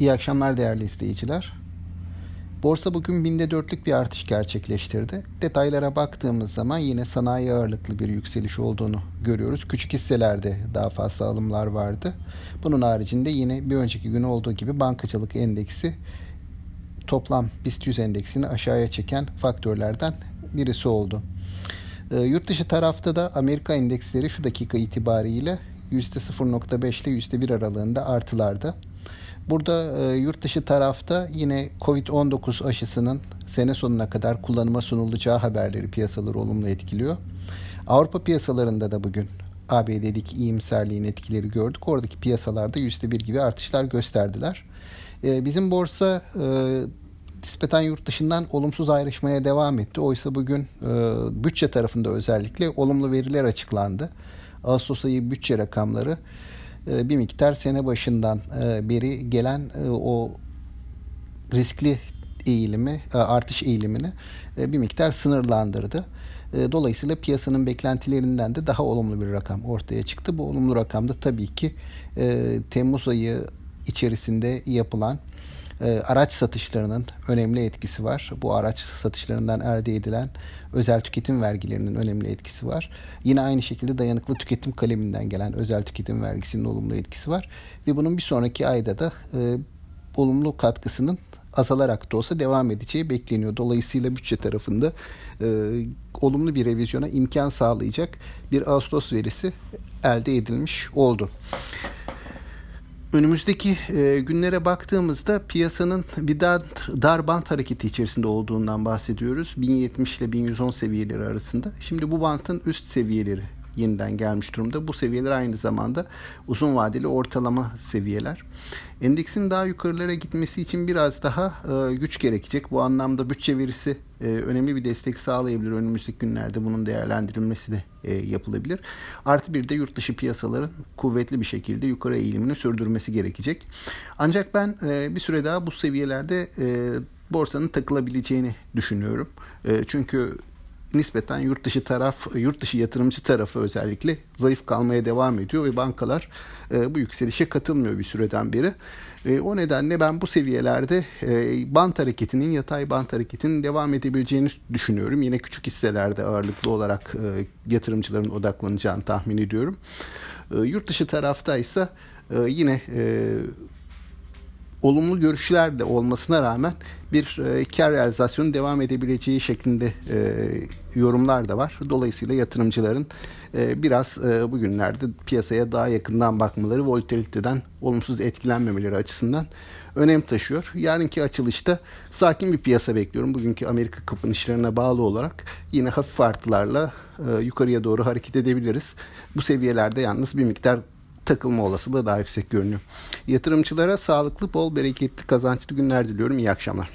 İyi akşamlar değerli izleyiciler. Borsa bugün binde dörtlük bir artış gerçekleştirdi. Detaylara baktığımız zaman yine sanayi ağırlıklı bir yükseliş olduğunu görüyoruz. Küçük hisselerde daha fazla alımlar vardı. Bunun haricinde yine bir önceki gün olduğu gibi bankacılık endeksi toplam BIST 100 endeksini aşağıya çeken faktörlerden birisi oldu. E, yurt dışı tarafta da Amerika endeksleri şu dakika itibariyle %0.5 ile %1 aralığında artılarda. Burada e, yurt dışı tarafta yine Covid-19 aşısının sene sonuna kadar kullanıma sunulacağı haberleri piyasaları olumlu etkiliyor. Avrupa piyasalarında da bugün ABD'deki iyimserliğin etkileri gördük. Oradaki piyasalarda %1 gibi artışlar gösterdiler. E, bizim borsa e, nispeten yurt dışından olumsuz ayrışmaya devam etti. Oysa bugün e, bütçe tarafında özellikle olumlu veriler açıklandı. Ağustos ayı bütçe rakamları e, bir miktar sene başından e, beri gelen e, o riskli eğilimi, artış eğilimini bir miktar sınırlandırdı. Dolayısıyla piyasanın beklentilerinden de daha olumlu bir rakam ortaya çıktı. Bu olumlu rakamda tabii ki Temmuz ayı içerisinde yapılan e, araç satışlarının önemli etkisi var. Bu araç satışlarından elde edilen özel tüketim vergilerinin önemli etkisi var. Yine aynı şekilde dayanıklı tüketim kaleminden gelen özel tüketim vergisinin olumlu etkisi var. Ve bunun bir sonraki ayda da e, olumlu katkısının azalarak da olsa devam edeceği bekleniyor. Dolayısıyla bütçe tarafında e, olumlu bir revizyona imkan sağlayacak bir Ağustos verisi elde edilmiş oldu. Önümüzdeki e, günlere baktığımızda piyasanın bir dar, dar bant hareketi içerisinde olduğundan bahsediyoruz. 1070 ile 1110 seviyeleri arasında. Şimdi bu bantın üst seviyeleri yeniden gelmiş durumda. Bu seviyeler aynı zamanda uzun vadeli ortalama seviyeler. Endeksin daha yukarılara gitmesi için biraz daha e, güç gerekecek. Bu anlamda bütçe verisi e, önemli bir destek sağlayabilir. Önümüzdeki günlerde bunun değerlendirilmesi de e, yapılabilir. Artı bir de yurt dışı piyasaların kuvvetli bir şekilde yukarı eğilimini sürdürmesi gerekecek. Ancak ben e, bir süre daha bu seviyelerde e, borsanın takılabileceğini düşünüyorum. E, çünkü nispeten yurt dışı taraf, yurt dışı yatırımcı tarafı özellikle zayıf kalmaya devam ediyor ve bankalar e, bu yükselişe katılmıyor bir süreden beri. E, o nedenle ben bu seviyelerde e, bant hareketinin, yatay bant hareketinin devam edebileceğini düşünüyorum. Yine küçük hisselerde ağırlıklı olarak yatırımcıların odaklanacağını tahmin ediyorum. Yurt dışı tarafta ise yine olumlu görüşler de olmasına rağmen bir e, kar realizasyonu devam edebileceği şeklinde e, yorumlar da var. Dolayısıyla yatırımcıların e, biraz e, bugünlerde piyasaya daha yakından bakmaları, volatiliteden olumsuz etkilenmemeleri açısından önem taşıyor. Yarınki açılışta sakin bir piyasa bekliyorum. Bugünkü Amerika kapanışlarına bağlı olarak yine hafif artılarla e, yukarıya doğru hareket edebiliriz. Bu seviyelerde yalnız bir miktar takılma olasılığı daha yüksek görünüyor. Yatırımcılara sağlıklı, bol, bereketli, kazançlı günler diliyorum. İyi akşamlar.